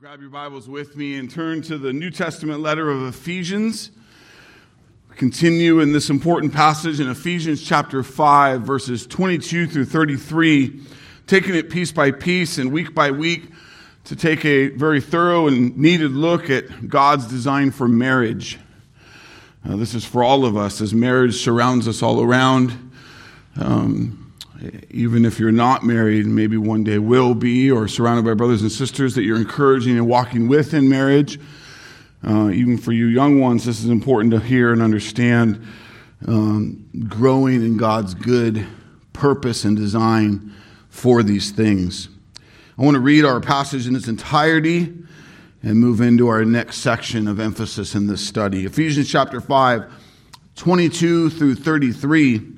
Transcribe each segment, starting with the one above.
Grab your Bibles with me and turn to the New Testament letter of Ephesians. Continue in this important passage in Ephesians chapter 5, verses 22 through 33, taking it piece by piece and week by week to take a very thorough and needed look at God's design for marriage. Uh, this is for all of us as marriage surrounds us all around. Um, even if you're not married, maybe one day will be, or surrounded by brothers and sisters that you're encouraging and walking with in marriage. Uh, even for you young ones, this is important to hear and understand. Um, growing in God's good purpose and design for these things. I want to read our passage in its entirety and move into our next section of emphasis in this study. Ephesians chapter 5, 22 through 33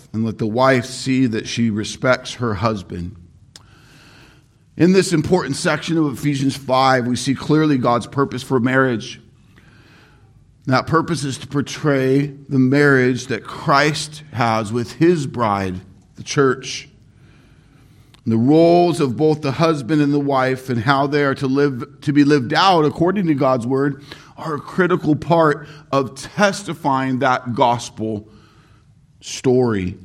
and let the wife see that she respects her husband. In this important section of Ephesians 5, we see clearly God's purpose for marriage. That purpose is to portray the marriage that Christ has with his bride, the church. the roles of both the husband and the wife and how they are to live to be lived out according to God's word are a critical part of testifying that gospel story.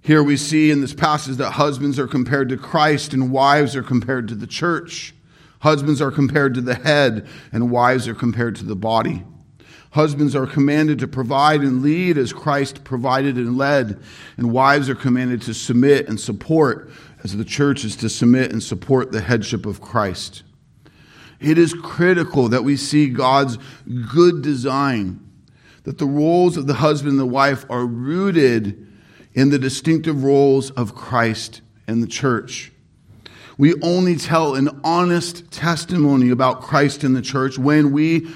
Here we see in this passage that husbands are compared to Christ and wives are compared to the church. Husbands are compared to the head and wives are compared to the body. Husbands are commanded to provide and lead as Christ provided and led, and wives are commanded to submit and support as the church is to submit and support the headship of Christ. It is critical that we see God's good design that the roles of the husband and the wife are rooted in the distinctive roles of Christ and the church. We only tell an honest testimony about Christ and the church when we,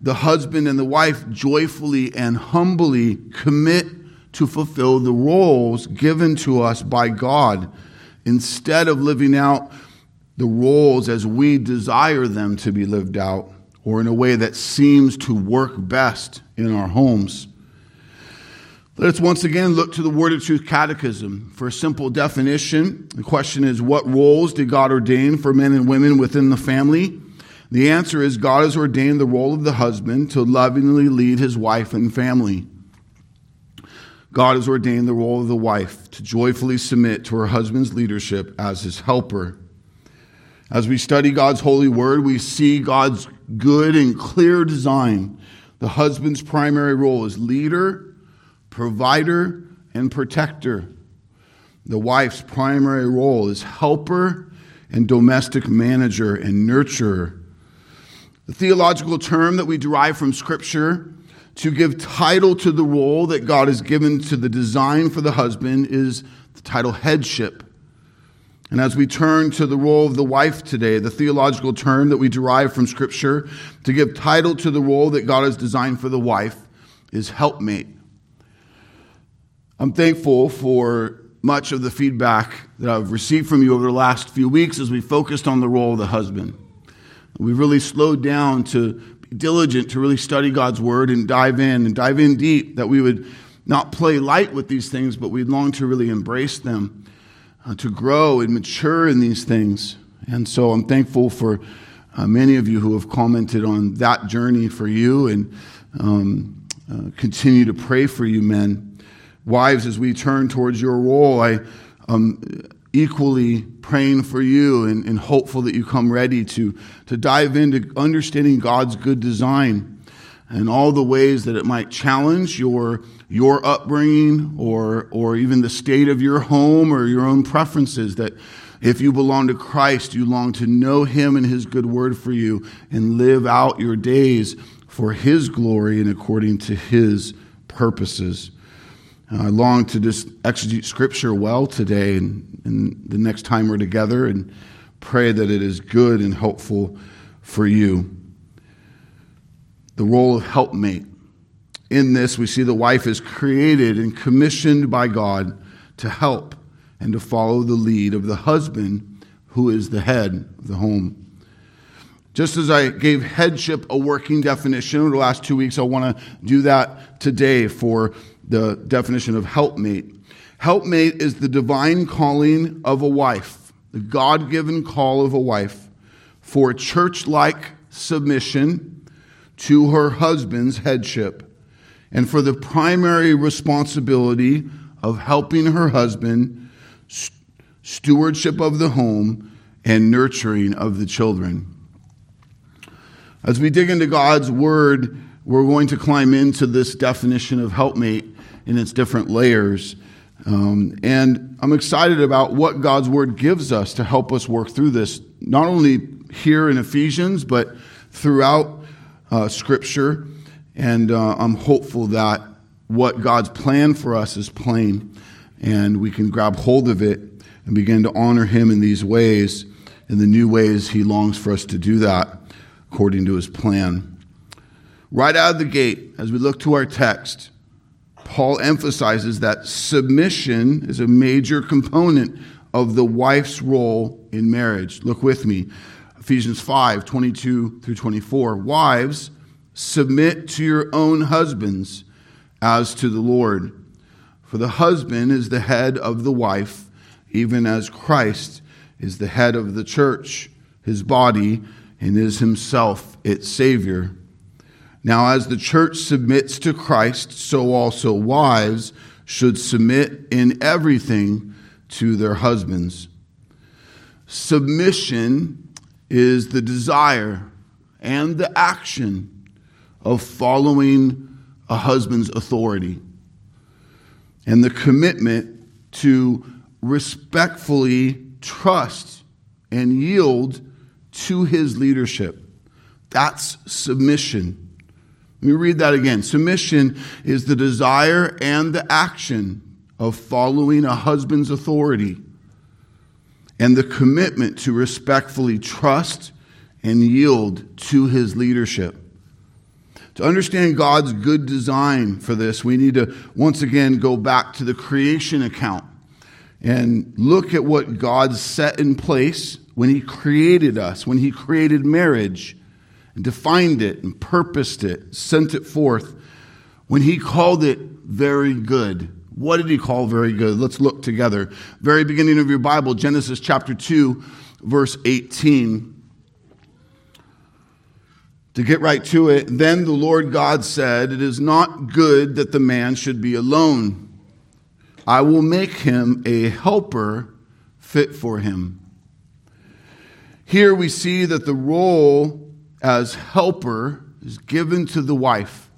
the husband and the wife, joyfully and humbly commit to fulfill the roles given to us by God instead of living out the roles as we desire them to be lived out or in a way that seems to work best in our homes. Let us once again look to the Word of Truth Catechism for a simple definition. The question is What roles did God ordain for men and women within the family? The answer is God has ordained the role of the husband to lovingly lead his wife and family. God has ordained the role of the wife to joyfully submit to her husband's leadership as his helper. As we study God's holy word, we see God's good and clear design. The husband's primary role is leader, provider, and protector. The wife's primary role is helper and domestic manager and nurturer. The theological term that we derive from Scripture to give title to the role that God has given to the design for the husband is the title headship. And as we turn to the role of the wife today, the theological term that we derive from Scripture to give title to the role that God has designed for the wife is helpmate. I'm thankful for much of the feedback that I've received from you over the last few weeks as we focused on the role of the husband. We really slowed down to be diligent to really study God's word and dive in and dive in deep, that we would not play light with these things, but we'd long to really embrace them uh, to grow and mature in these things And so I'm thankful for uh, many of you who have commented on that journey for you and um, uh, continue to pray for you, men. Wives, as we turn towards your role, I am equally praying for you and, and hopeful that you come ready to, to dive into understanding God's good design and all the ways that it might challenge your, your upbringing or, or even the state of your home or your own preferences that if you belong to Christ, you long to know Him and His good word for you and live out your days for His glory and according to His purposes. Uh, I long to just exegete Scripture well today and, and the next time we're together and pray that it is good and helpful for you. The role of helpmate. In this, we see the wife is created and commissioned by God to help and to follow the lead of the husband who is the head of the home. Just as I gave headship a working definition over the last two weeks, I want to do that today for the definition of helpmate. Helpmate is the divine calling of a wife, the God given call of a wife for church like submission to her husband's headship and for the primary responsibility of helping her husband stewardship of the home, and nurturing of the children. As we dig into God's word, we're going to climb into this definition of helpmate in its different layers. Um, and I'm excited about what God's word gives us to help us work through this, not only here in Ephesians, but throughout uh, Scripture. And uh, I'm hopeful that what God's plan for us is plain and we can grab hold of it and begin to honor him in these ways, in the new ways he longs for us to do that according to his plan. Right out of the gate, as we look to our text, Paul emphasizes that submission is a major component of the wife's role in marriage. Look with me. Ephesians 5 22 through 24. Wives, submit to your own husbands as to the Lord. For the husband is the head of the wife, even as Christ is the head of the church, his body, and is himself its Savior. Now, as the church submits to Christ, so also wives should submit in everything to their husbands. Submission is the desire and the action of following a husband's authority and the commitment to respectfully trust and yield to his leadership. That's submission. Let me read that again. Submission is the desire and the action of following a husband's authority and the commitment to respectfully trust and yield to his leadership. To understand God's good design for this, we need to once again go back to the creation account and look at what God set in place when He created us, when He created marriage, and defined it and purposed it, sent it forth, when He called it very good. What did He call very good? Let's look together. Very beginning of your Bible, Genesis chapter 2, verse 18. To get right to it, then the Lord God said, It is not good that the man should be alone. I will make him a helper fit for him. Here we see that the role as helper is given to the wife.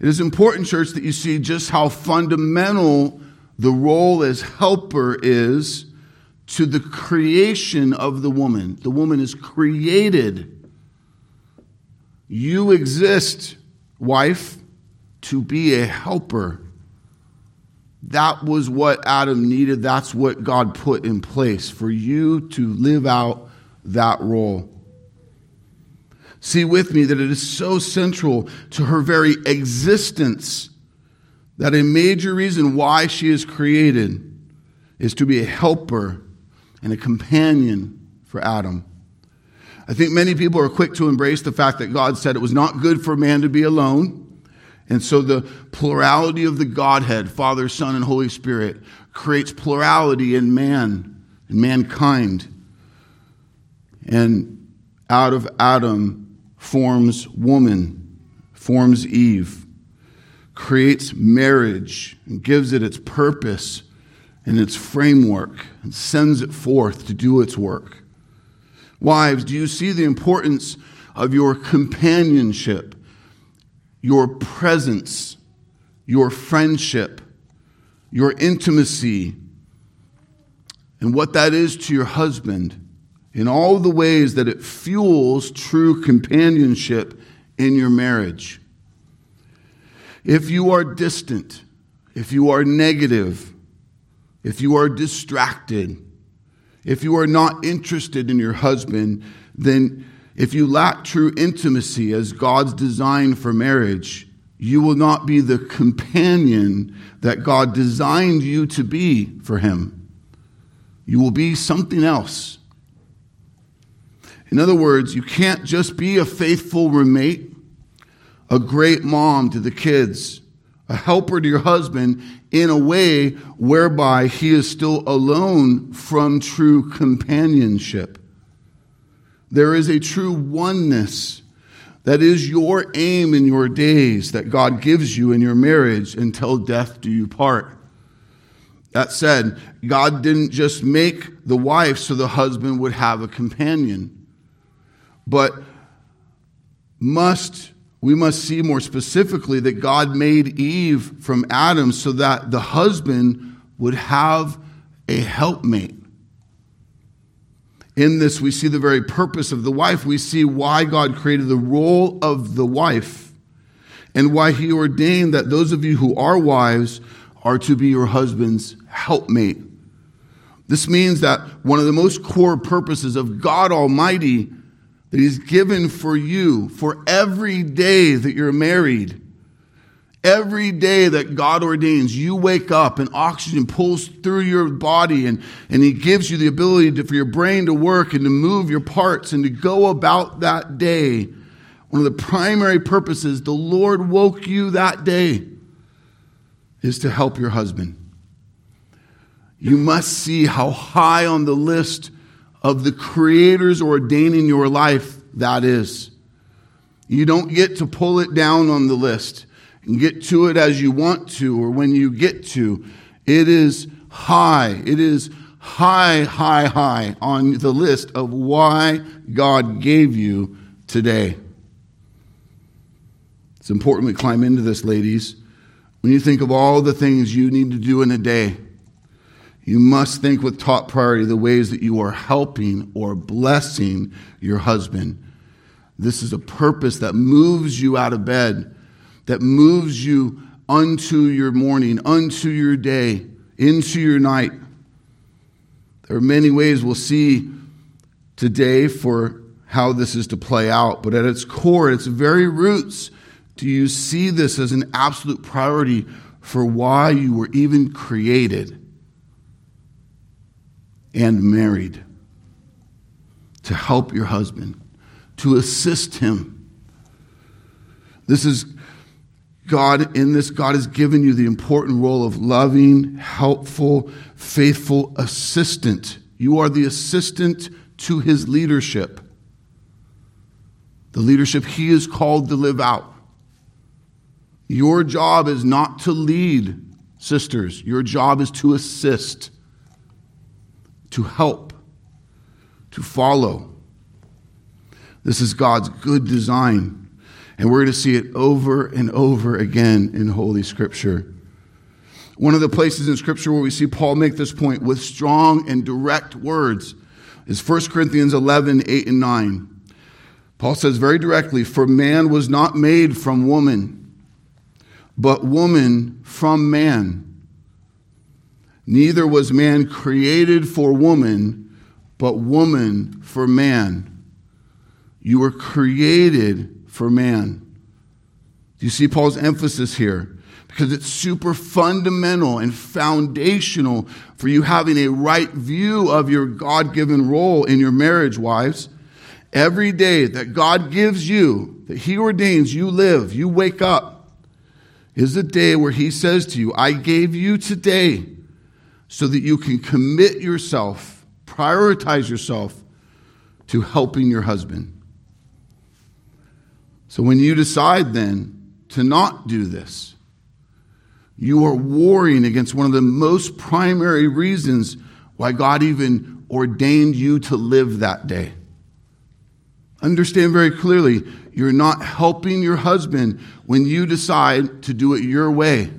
It is important, church, that you see just how fundamental the role as helper is to the creation of the woman. The woman is created you exist, wife, to be a helper. That was what Adam needed. That's what God put in place for you to live out that role. See with me that it is so central to her very existence that a major reason why she is created is to be a helper and a companion for Adam. I think many people are quick to embrace the fact that God said it was not good for man to be alone. And so the plurality of the Godhead, Father, Son, and Holy Spirit, creates plurality in man and mankind. And out of Adam forms woman, forms Eve, creates marriage, and gives it its purpose and its framework, and sends it forth to do its work. Wives, do you see the importance of your companionship, your presence, your friendship, your intimacy, and what that is to your husband in all the ways that it fuels true companionship in your marriage. If you are distant, if you are negative, if you are distracted, if you are not interested in your husband, then if you lack true intimacy as God's design for marriage, you will not be the companion that God designed you to be for him. You will be something else. In other words, you can't just be a faithful roommate, a great mom to the kids, a helper to your husband in a way whereby he is still alone from true companionship. There is a true oneness that is your aim in your days that God gives you in your marriage until death do you part. That said, God didn't just make the wife so the husband would have a companion, but must we must see more specifically that God made Eve from Adam so that the husband would have a helpmate. In this, we see the very purpose of the wife. We see why God created the role of the wife and why He ordained that those of you who are wives are to be your husband's helpmate. This means that one of the most core purposes of God Almighty that He's given for you for every day that you're married Every day that God ordains, you wake up and oxygen pulls through your body and, and He gives you the ability to, for your brain to work and to move your parts and to go about that day. One of the primary purposes the Lord woke you that day is to help your husband. You must see how high on the list of the Creator's ordaining your life that is. You don't get to pull it down on the list and get to it as you want to or when you get to. It is high. It is high, high, high on the list of why God gave you today. It's important we climb into this, ladies. When you think of all the things you need to do in a day, you must think with top priority the ways that you are helping or blessing your husband. This is a purpose that moves you out of bed that moves you unto your morning, unto your day, into your night. There are many ways we'll see today for how this is to play out, but at its core, its very roots, do you see this as an absolute priority for why you were even created and married? To help your husband, to assist him. This is God, in this, God has given you the important role of loving, helpful, faithful assistant. You are the assistant to his leadership, the leadership he is called to live out. Your job is not to lead, sisters. Your job is to assist, to help, to follow. This is God's good design. And we're going to see it over and over again in Holy Scripture. One of the places in Scripture where we see Paul make this point with strong and direct words is 1 Corinthians 11, 8 and 9. Paul says very directly, For man was not made from woman, but woman from man. Neither was man created for woman, but woman for man. You were created for man. Do you see Paul's emphasis here? Because it's super fundamental and foundational for you having a right view of your God given role in your marriage, wives. Every day that God gives you, that He ordains you live, you wake up, is a day where He says to you, I gave you today so that you can commit yourself, prioritize yourself to helping your husband. So when you decide then to not do this, you are warring against one of the most primary reasons why God even ordained you to live that day. Understand very clearly, you're not helping your husband when you decide to do it your way.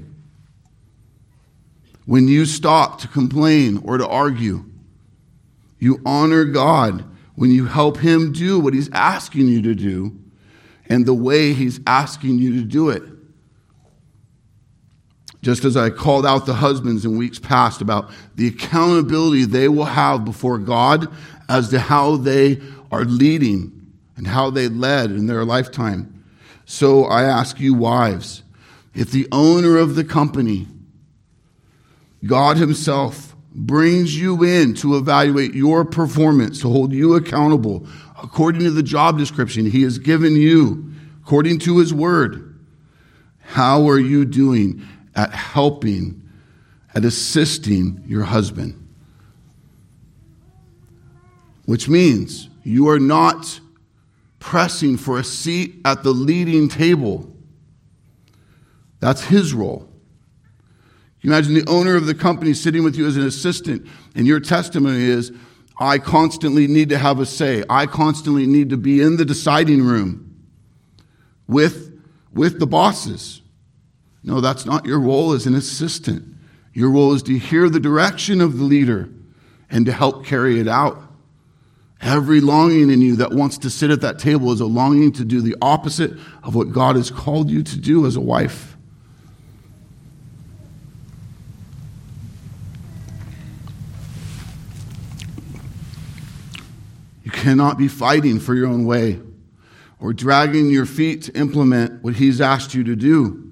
When you stop to complain or to argue, you honor God when you help Him do what He's asking you to do and the way He's asking you to do it. Just as I called out the husbands in weeks past about the accountability they will have before God as to how they are leading and how they led in their lifetime. So I ask you, wives, if the owner of the company, God Himself, brings you in to evaluate your performance, to hold you accountable according to the job description He has given you, according to His Word, how are you doing? at helping, at assisting your husband. Which means you are not pressing for a seat at the leading table. That's his role. You imagine the owner of the company sitting with you as an assistant, and your testimony is, I constantly need to have a say. I constantly need to be in the deciding room with, with the bosses. No, that's not your role as an assistant. Your role is to hear the direction of the leader and to help carry it out. Every longing in you that wants to sit at that table is a longing to do the opposite of what God has called you to do as a wife. Cannot be fighting for your own way or dragging your feet to implement what He's asked you to do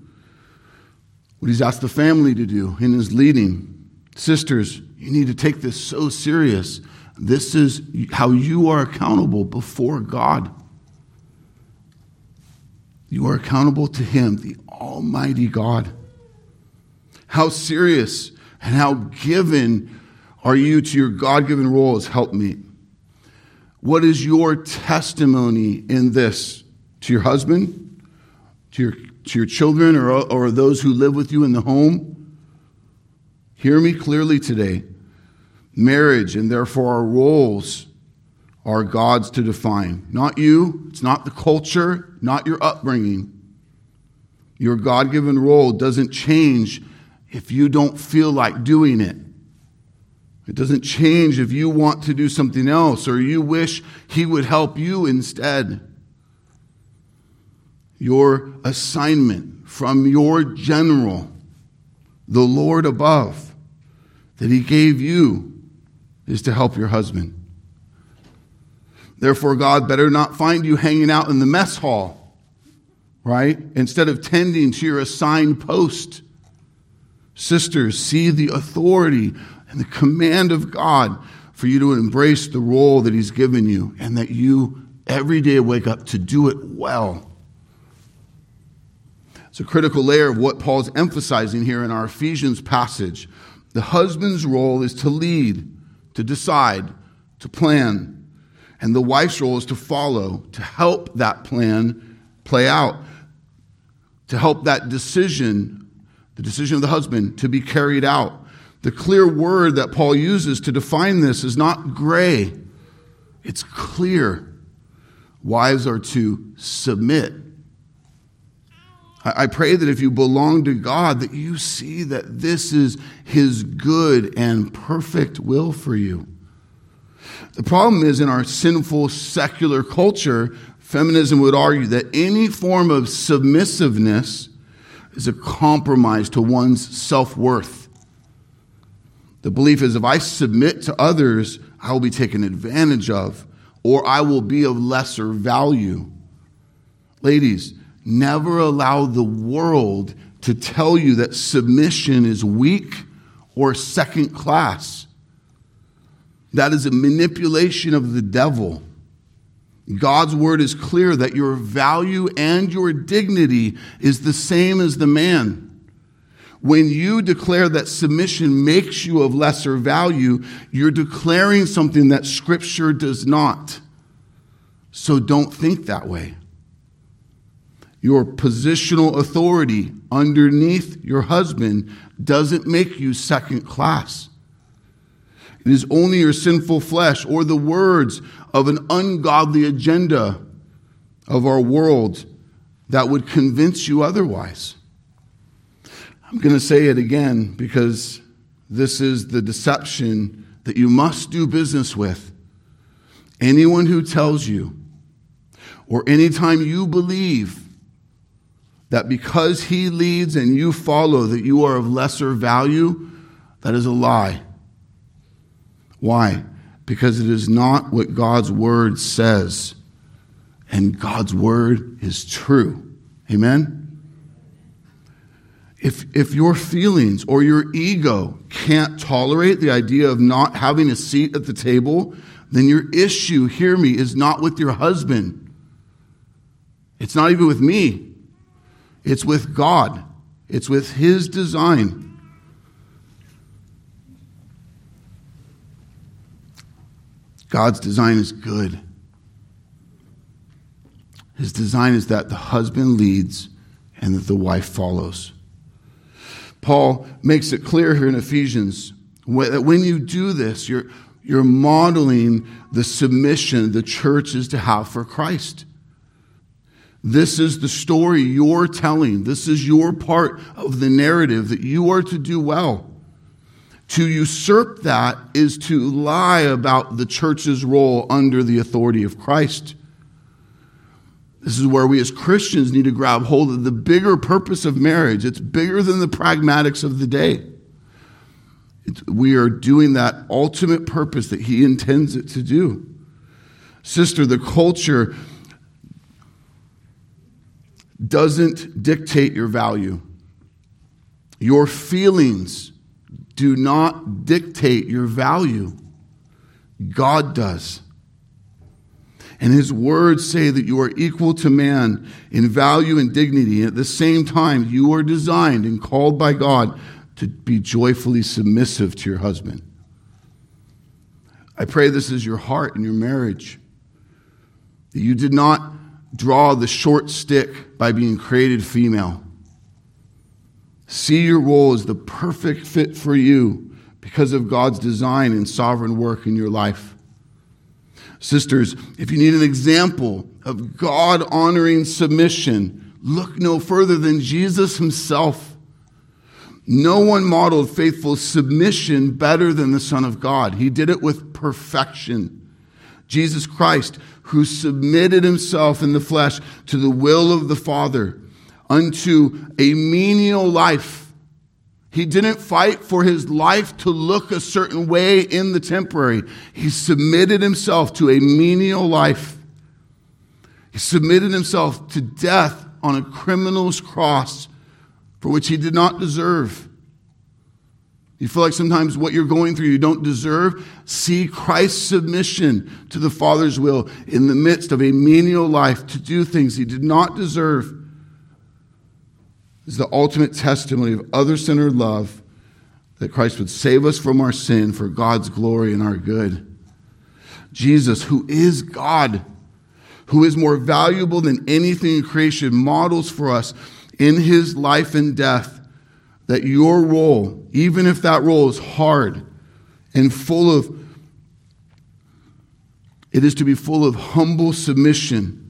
what he's asked the family to do in his leading. Sisters, you need to take this so serious. This is how you are accountable before God. You are accountable to Him, the Almighty God. How serious and how given are you to your God given role as helpmeet? What is your testimony in this to your husband, to your to your children or, or those who live with you in the home. Hear me clearly today. Marriage and therefore our roles are God's to define. Not you, it's not the culture, not your upbringing. Your God given role doesn't change if you don't feel like doing it. It doesn't change if you want to do something else or you wish He would help you instead your assignment from your general, the Lord above, that he gave you is to help your husband. Therefore, God better not find you hanging out in the mess hall, right? Instead of tending to your assigned post. Sisters, see the authority and the command of God for you to embrace the role that He's given you and that you every day wake up to do it well. It's a critical layer of what Paul's emphasizing here in our Ephesians passage. The husband's role is to lead, to decide, to plan. And the wife's role is to follow, to help that plan play out, to help that decision, the decision of the husband, to be carried out. The clear word that Paul uses to define this is not gray, it's clear. Wives are to submit I pray that if you belong to God, that you see that this is His good and perfect will for you. The problem is in our sinful secular culture, feminism would argue that any form of submissiveness is a compromise to one's self worth. The belief is if I submit to others, I will be taken advantage of, or I will be of lesser value. Ladies, Never allow the world to tell you that submission is weak or second class. That is a manipulation of the devil. God's word is clear that your value and your dignity is the same as the man. When you declare that submission makes you of lesser value, you're declaring something that Scripture does not. So don't think that way. Your positional authority underneath your husband doesn't make you second class. It is only your sinful flesh or the words of an ungodly agenda of our world that would convince you otherwise. I'm going to say it again because this is the deception that you must do business with. Anyone who tells you, or anytime you believe that because he leads and you follow, that you are of lesser value, that is a lie. Why? Because it is not what God's word says. And God's word is true. Amen? If, if your feelings or your ego can't tolerate the idea of not having a seat at the table, then your issue, hear me, is not with your husband. It's not even with me. It's with God, it's with His design. God's design is good. His design is that the husband leads and that the wife follows. Paul makes it clear here in Ephesians that when you do this, you're, you're modeling the submission the church is to have for Christ. This is the story you're telling. This is your part of the narrative that you are to do well. To usurp that is to lie about the church's role under the authority of Christ. This is where we as Christians need to grab hold of the bigger purpose of marriage. It's bigger than the pragmatics of the day. It's, we are doing that ultimate purpose that He intends it to do. Sister, the culture doesn't dictate your value. Your feelings do not dictate your value. God does. And his words say that you are equal to man in value and dignity. And at the same time, you are designed and called by God to be joyfully submissive to your husband. I pray this is your heart in your marriage. That you did not draw the short stick by being created female. See your role as the perfect fit for you because of God's design and sovereign work in your life. Sisters, if you need an example of God honoring submission, look no further than Jesus himself. No one modeled faithful submission better than the Son of God. He did it with perfection. Jesus Christ, who submitted himself in the flesh to the will of the Father, unto a menial life. He didn't fight for his life to look a certain way in the temporary. He submitted himself to a menial life. He submitted himself to death on a criminal's cross for which he did not deserve. You feel like sometimes what you're going through you don't deserve? See Christ's submission to the Father's will in the midst of a menial life to do things he did not deserve is the ultimate testimony of other centered love that Christ would save us from our sin for God's glory and our good. Jesus, who is God, who is more valuable than anything in creation, models for us in his life and death that your role, even if that role is hard and full of, it is to be full of humble submission.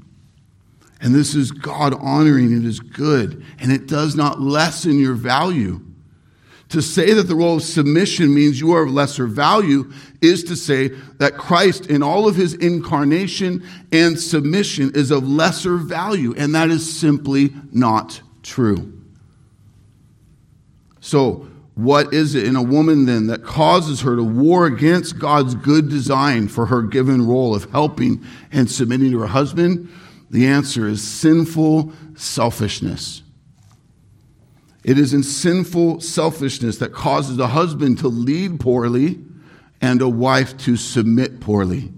And this is God honoring, it is good, and it does not lessen your value. To say that the role of submission means you are of lesser value is to say that Christ, in all of his incarnation and submission, is of lesser value, and that is simply not true. So, what is it in a woman then that causes her to war against God's good design for her given role of helping and submitting to her husband? The answer is sinful selfishness. It is in sinful selfishness that causes a husband to lead poorly and a wife to submit poorly.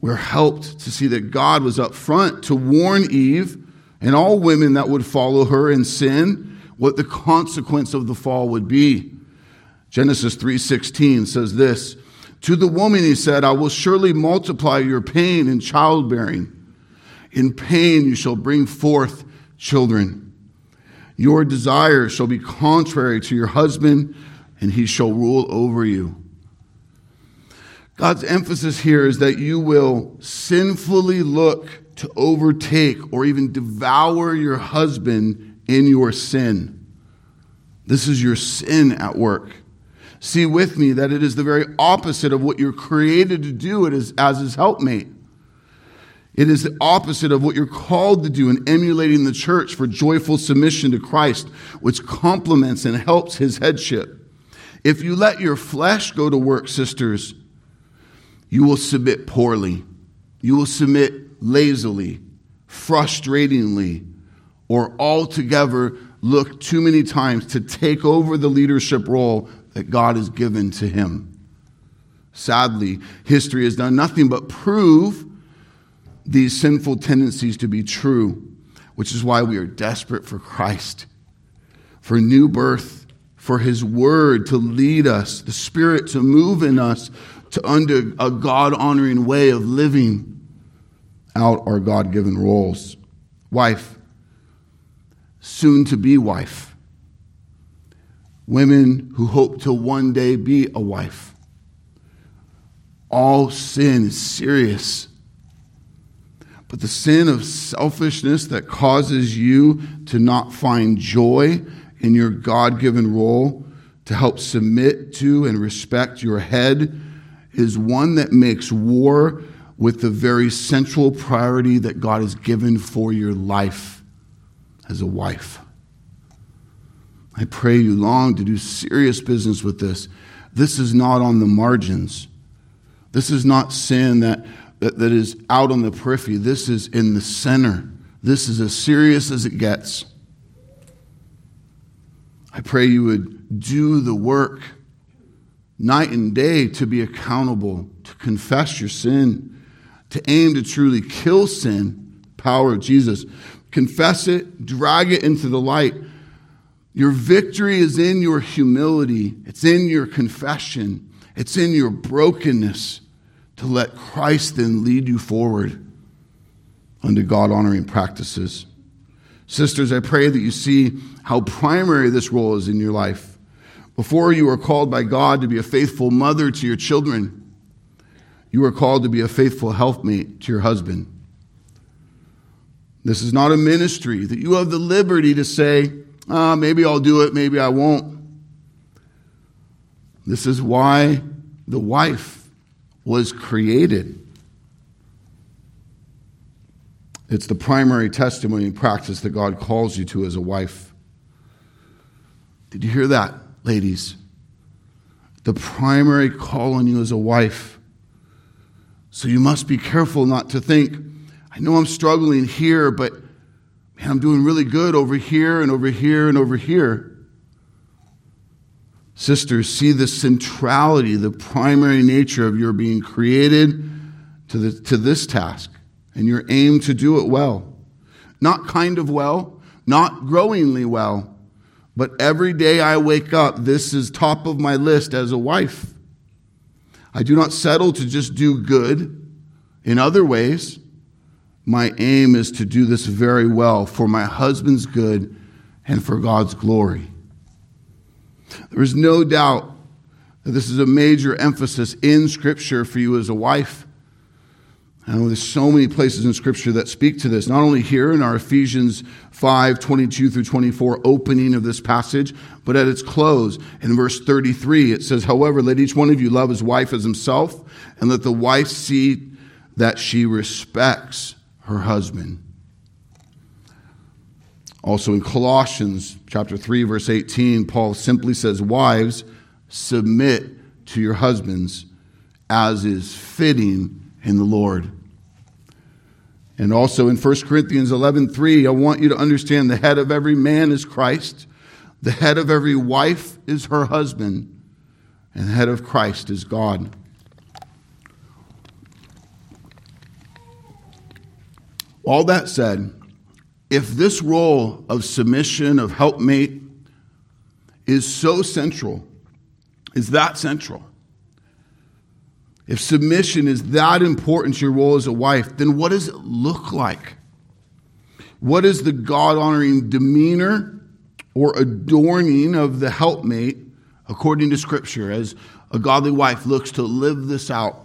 We're helped to see that God was up front to warn Eve and all women that would follow her in sin what the consequence of the fall would be. Genesis 3:16 says this, To the woman, he said, I will surely multiply your pain in childbearing. In pain you shall bring forth children. Your desire shall be contrary to your husband, and he shall rule over you. God's emphasis here is that you will sinfully look to overtake or even devour your husband in your sin. This is your sin at work. See with me that it is the very opposite of what you're created to do as, as his helpmate. It is the opposite of what you're called to do in emulating the church for joyful submission to Christ, which complements and helps his headship. If you let your flesh go to work, sisters, you will submit poorly. You will submit lazily, frustratingly, or altogether look too many times to take over the leadership role that God has given to him. Sadly, history has done nothing but prove these sinful tendencies to be true, which is why we are desperate for Christ, for new birth, for His Word to lead us, the Spirit to move in us to under a God honoring way of living out our God given roles. Wife, soon to be wife. Women who hope to one day be a wife. All sin is serious but the sin of selfishness that causes you to not find joy in your God given role to help submit to and respect your head is one that makes war with the very central priority that God has given for your life as a wife. I pray you long to do serious business with this. This is not on the margins. This is not sin that that, that is out on the periphery. This is in the center. This is as serious as it gets. I pray you would do the work night and day to be accountable, to confess your sin, to aim to truly kill sin, power of Jesus. Confess it, drag it into the light. Your victory is in your humility, it's in your confession, it's in your brokenness to let Christ then lead you forward unto God honoring practices. Sisters, I pray that you see how primary this role is in your life. Before you are called by God to be a faithful mother to your children, you are called to be a faithful helpmate to your husband. This is not a ministry that you have the liberty to say, ah, maybe I'll do it, maybe I won't. This is why the wife was created. It's the primary testimony and practice that God calls you to as a wife. Did you hear that, ladies? The primary call on you as a wife. So you must be careful not to think, I know I'm struggling here, but man, I'm doing really good over here and over here and over here. Sisters, see the centrality, the primary nature of your being created to, the, to this task and your aim to do it well. Not kind of well, not growingly well, but every day I wake up, this is top of my list as a wife. I do not settle to just do good in other ways. My aim is to do this very well for my husband's good and for God's glory. There is no doubt that this is a major emphasis in Scripture for you as a wife. Know there's so many places in Scripture that speak to this, not only here in our Ephesians 5 22 through 24 opening of this passage, but at its close in verse 33. It says, However, let each one of you love his wife as himself, and let the wife see that she respects her husband. Also in Colossians chapter 3 verse 18, Paul simply says, "Wives, submit to your husbands as is fitting in the Lord." And also in 1 Corinthians 11:3, I want you to understand the head of every man is Christ, the head of every wife is her husband, and the head of Christ is God. All that said, if this role of submission, of helpmate, is so central, is that central, if submission is that important to your role as a wife, then what does it look like? What is the God honoring demeanor or adorning of the helpmate according to Scripture as a godly wife looks to live this out?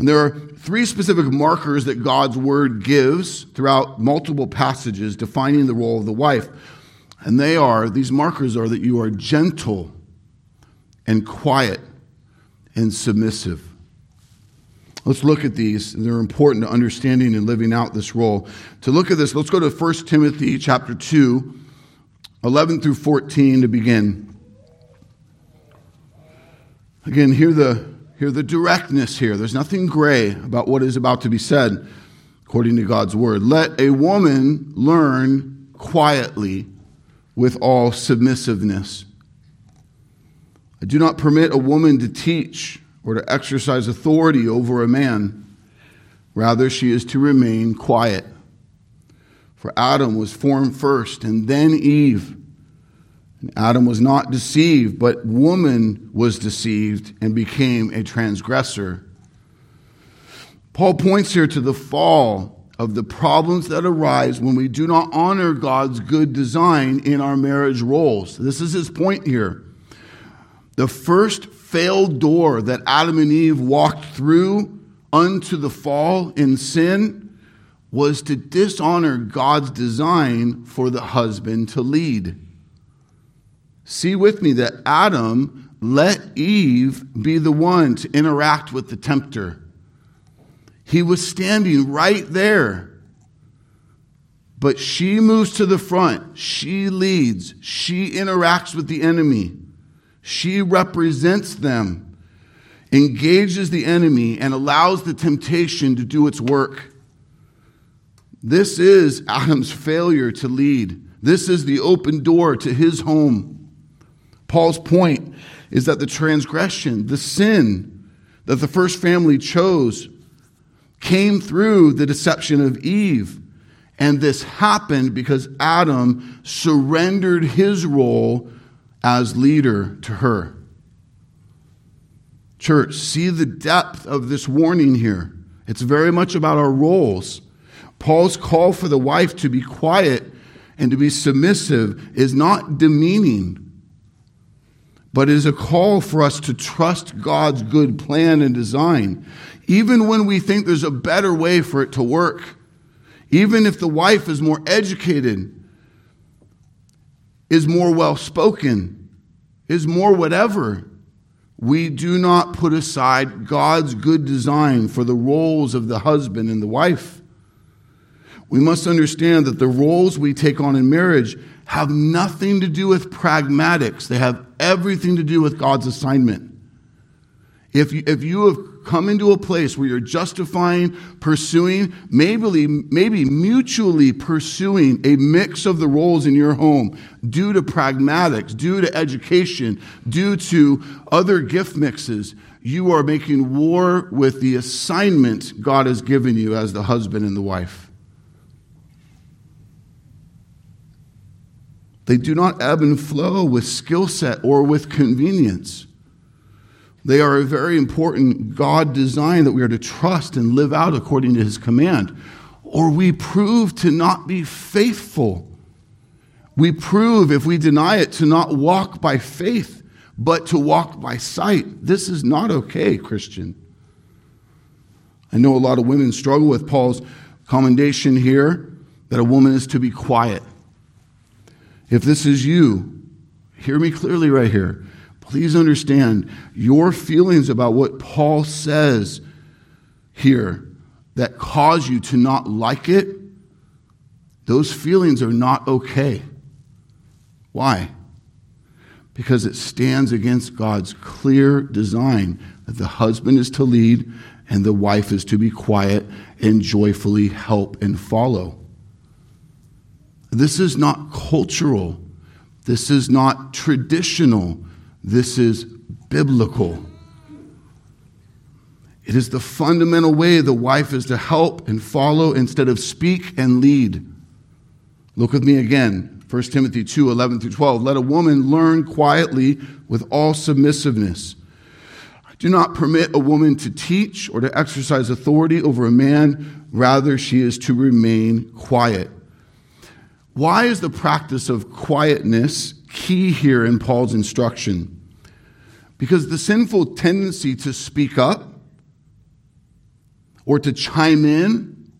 And there are three specific markers that God's word gives throughout multiple passages defining the role of the wife. And they are, these markers are that you are gentle and quiet and submissive. Let's look at these. They're important to understanding and living out this role. To look at this, let's go to 1 Timothy chapter 2, 11 through 14 to begin. Again, hear the Hear the directness here. There's nothing gray about what is about to be said according to God's word. Let a woman learn quietly with all submissiveness. I do not permit a woman to teach or to exercise authority over a man. Rather, she is to remain quiet. For Adam was formed first, and then Eve. Adam was not deceived, but woman was deceived and became a transgressor. Paul points here to the fall of the problems that arise when we do not honor God's good design in our marriage roles. This is his point here. The first failed door that Adam and Eve walked through unto the fall in sin was to dishonor God's design for the husband to lead. See with me that Adam let Eve be the one to interact with the tempter. He was standing right there. But she moves to the front. She leads. She interacts with the enemy. She represents them, engages the enemy, and allows the temptation to do its work. This is Adam's failure to lead. This is the open door to his home. Paul's point is that the transgression, the sin that the first family chose, came through the deception of Eve. And this happened because Adam surrendered his role as leader to her. Church, see the depth of this warning here. It's very much about our roles. Paul's call for the wife to be quiet and to be submissive is not demeaning but is a call for us to trust God's good plan and design, even when we think there's a better way for it to work. Even if the wife is more educated, is more well spoken, is more whatever, we do not put aside God's good design for the roles of the husband and the wife. We must understand that the roles we take on in marriage have nothing to do with pragmatics. They have everything to do with God's assignment. If you, if you have come into a place where you're justifying, pursuing, maybe, maybe mutually pursuing a mix of the roles in your home due to pragmatics, due to education, due to other gift mixes, you are making war with the assignment God has given you as the husband and the wife. They do not ebb and flow with skill set or with convenience. They are a very important God design that we are to trust and live out according to his command. Or we prove to not be faithful. We prove, if we deny it, to not walk by faith, but to walk by sight. This is not okay, Christian. I know a lot of women struggle with Paul's commendation here that a woman is to be quiet. If this is you, hear me clearly right here. Please understand your feelings about what Paul says here that cause you to not like it, those feelings are not okay. Why? Because it stands against God's clear design that the husband is to lead and the wife is to be quiet and joyfully help and follow. This is not cultural. This is not traditional. This is biblical. It is the fundamental way the wife is to help and follow instead of speak and lead. Look with me again. 1 Timothy 2 11 through 12. Let a woman learn quietly with all submissiveness. Do not permit a woman to teach or to exercise authority over a man. Rather, she is to remain quiet. Why is the practice of quietness key here in Paul's instruction? Because the sinful tendency to speak up or to chime in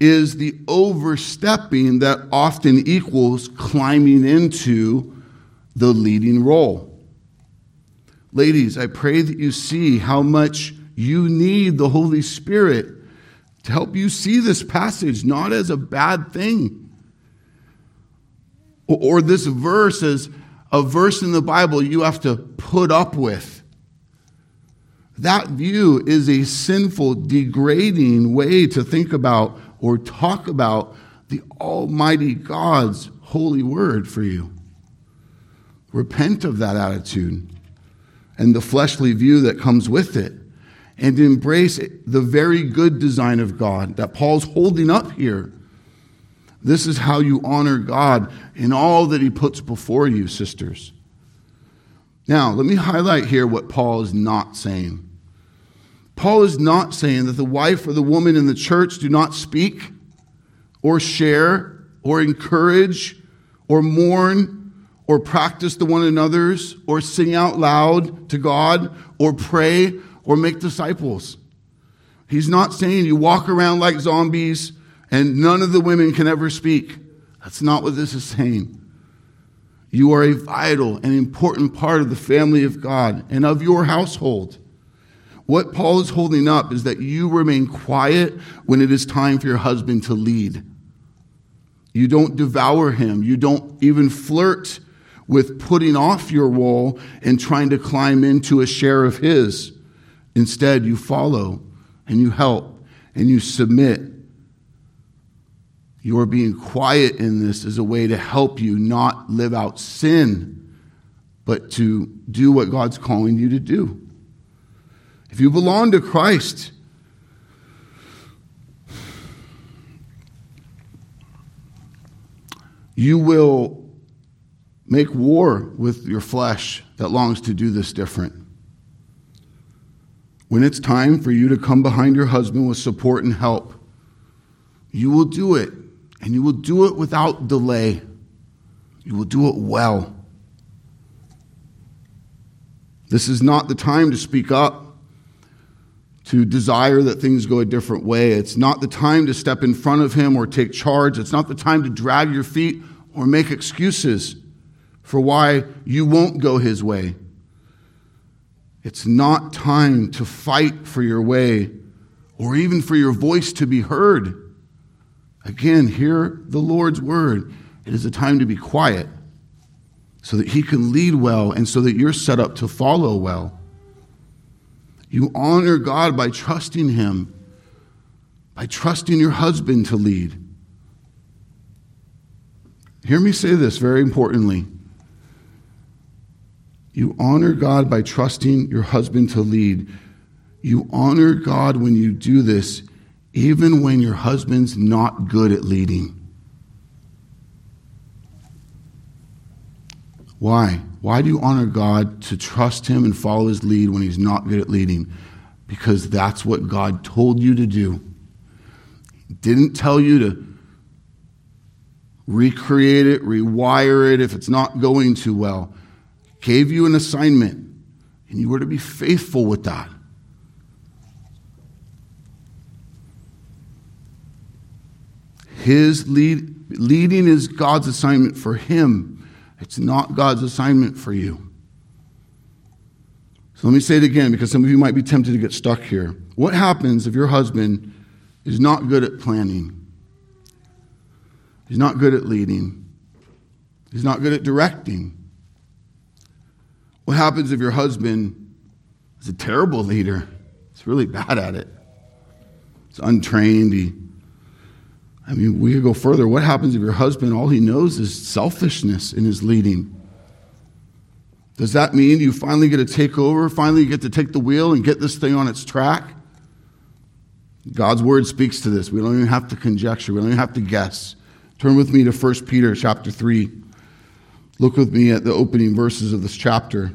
is the overstepping that often equals climbing into the leading role. Ladies, I pray that you see how much you need the Holy Spirit to help you see this passage not as a bad thing or this verse is a verse in the Bible you have to put up with. That view is a sinful, degrading way to think about or talk about the Almighty God's holy word for you. Repent of that attitude and the fleshly view that comes with it and embrace the very good design of God that Paul's holding up here. This is how you honor God in all that he puts before you, sisters. Now, let me highlight here what Paul is not saying. Paul is not saying that the wife or the woman in the church do not speak or share or encourage or mourn or practice to one another's, or sing out loud to God, or pray, or make disciples. He's not saying you walk around like zombies and none of the women can ever speak. That's not what this is saying. You are a vital and important part of the family of God and of your household. What Paul is holding up is that you remain quiet when it is time for your husband to lead. You don't devour him. You don't even flirt with putting off your role and trying to climb into a share of His. Instead, you follow and you help and you submit. Your being quiet in this is a way to help you not live out sin, but to do what God's calling you to do. If you belong to Christ, you will Make war with your flesh that longs to do this different. When it's time for you to come behind your husband with support and help, you will do it, and you will do it without delay. You will do it well. This is not the time to speak up, to desire that things go a different way. It's not the time to step in front of him or take charge. It's not the time to drag your feet or make excuses for why you won't go his way. It's not time to fight for your way or even for your voice to be heard. Again, hear the Lord's word. It is a time to be quiet so that he can lead well and so that you're set up to follow well. You honor God by trusting him, by trusting your husband to lead. Hear me say this very importantly. You honor God by trusting your husband to lead. You honor God when you do this, even when your husband's not good at leading. Why? Why do you honor God to trust Him and follow His lead when He's not good at leading? Because that's what God told you to do. He didn't tell you to recreate it, rewire it if it's not going too well gave you an assignment, and you were to be faithful with that. His lead, leading is God's assignment for him. It's not God's assignment for you. So let me say it again because some of you might be tempted to get stuck here. What happens if your husband is not good at planning? He's not good at leading. He's not good at directing. What happens if your husband is a terrible leader? He's really bad at it. He's untrained. He, I mean, we could go further. What happens if your husband, all he knows is selfishness in his leading? Does that mean you finally get to take over, finally you get to take the wheel and get this thing on its track? God's word speaks to this. We don't even have to conjecture. We don't even have to guess. Turn with me to 1 Peter chapter 3. Look with me at the opening verses of this chapter.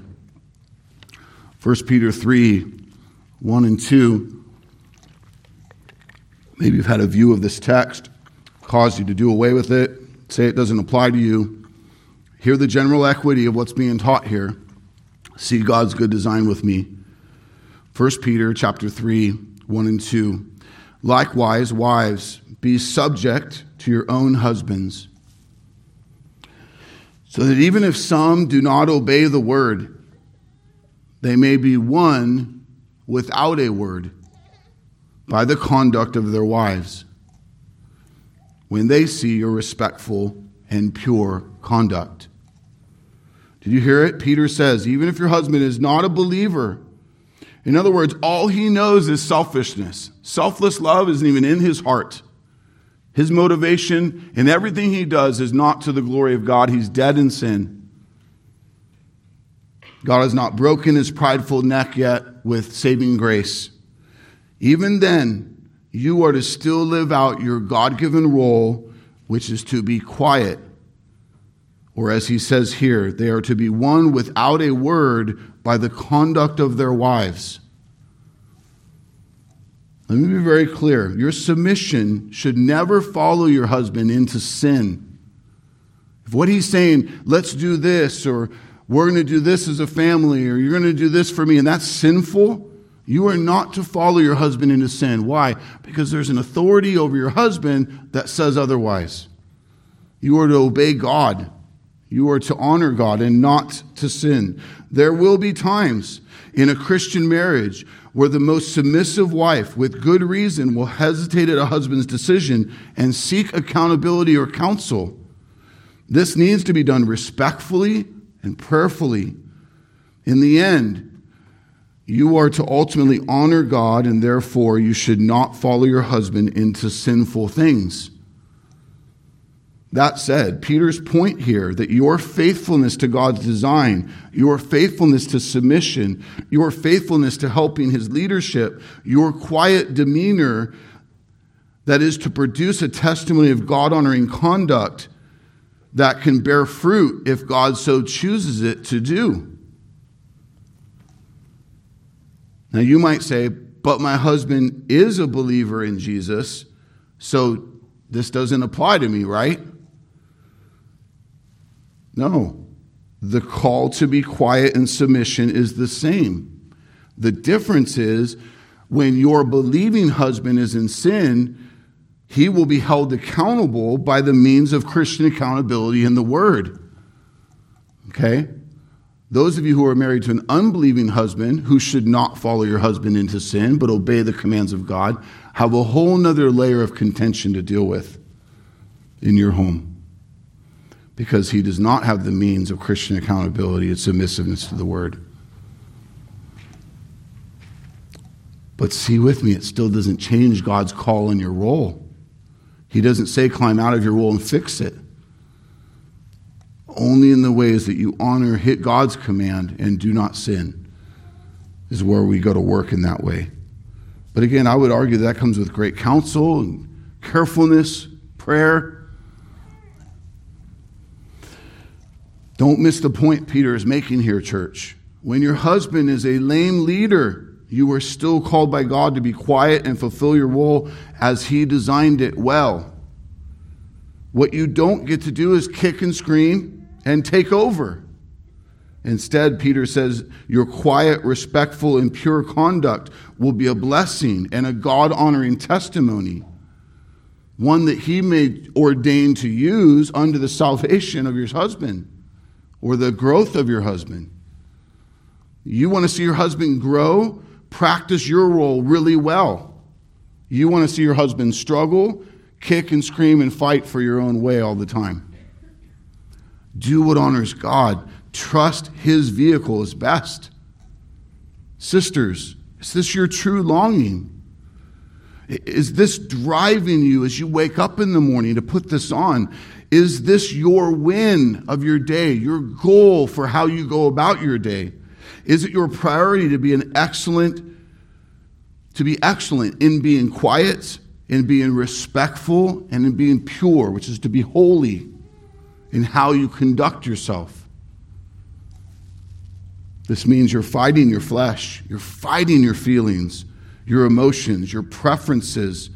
1 Peter 3 1 and 2. Maybe you've had a view of this text, caused you to do away with it, say it doesn't apply to you. Hear the general equity of what's being taught here. See God's good design with me. 1 Peter chapter 3, 1 and 2. Likewise, wives, be subject to your own husbands, so that even if some do not obey the word, they may be won without a word by the conduct of their wives when they see your respectful and pure conduct. Did you hear it? Peter says, even if your husband is not a believer, in other words, all he knows is selfishness. Selfless love isn't even in his heart. His motivation in everything he does is not to the glory of God. He's dead in sin. God has not broken his prideful neck yet with saving grace. Even then, you are to still live out your God given role, which is to be quiet. Or as he says here, they are to be won without a word by the conduct of their wives. Let me be very clear. Your submission should never follow your husband into sin. If what he's saying, let's do this, or we're going to do this as a family, or you're going to do this for me, and that's sinful, you are not to follow your husband into sin. Why? Because there's an authority over your husband that says otherwise. You are to obey God. You are to honor God and not to sin. There will be times in a Christian marriage where the most submissive wife, with good reason, will hesitate at a husband's decision and seek accountability or counsel. This needs to be done respectfully and prayerfully. In the end, you are to ultimately honor God, and therefore you should not follow your husband into sinful things. That said, Peter's point here that your faithfulness to God's design, your faithfulness to submission, your faithfulness to helping his leadership, your quiet demeanor that is to produce a testimony of God honoring conduct that can bear fruit if God so chooses it to do. Now, you might say, but my husband is a believer in Jesus, so this doesn't apply to me, right? No. The call to be quiet and submission is the same. The difference is when your believing husband is in sin, he will be held accountable by the means of Christian accountability in the Word. Okay? Those of you who are married to an unbelieving husband who should not follow your husband into sin but obey the commands of God have a whole nother layer of contention to deal with in your home because he does not have the means of Christian accountability and submissiveness to the word. But see with me, it still doesn't change God's call in your role. He doesn't say climb out of your role and fix it. Only in the ways that you honor, hit God's command, and do not sin is where we go to work in that way. But again, I would argue that comes with great counsel and carefulness, prayer. Don't miss the point Peter is making here, church. When your husband is a lame leader, you are still called by God to be quiet and fulfill your role as He designed it well. What you don't get to do is kick and scream and take over. Instead, Peter says, your quiet, respectful, and pure conduct will be a blessing and a God honoring testimony, one that he may ordain to use unto the salvation of your husband or the growth of your husband. You want to see your husband grow? practice your role really well. You want to see your husband struggle, kick and scream and fight for your own way all the time. Do what honors God. Trust his vehicle is best. Sisters, is this your true longing? Is this driving you as you wake up in the morning to put this on? Is this your win of your day, your goal for how you go about your day? Is it your priority to be an excellent, to be excellent in being quiet, in being respectful, and in being pure, which is to be holy in how you conduct yourself? This means you're fighting your flesh, you're fighting your feelings, your emotions, your preferences,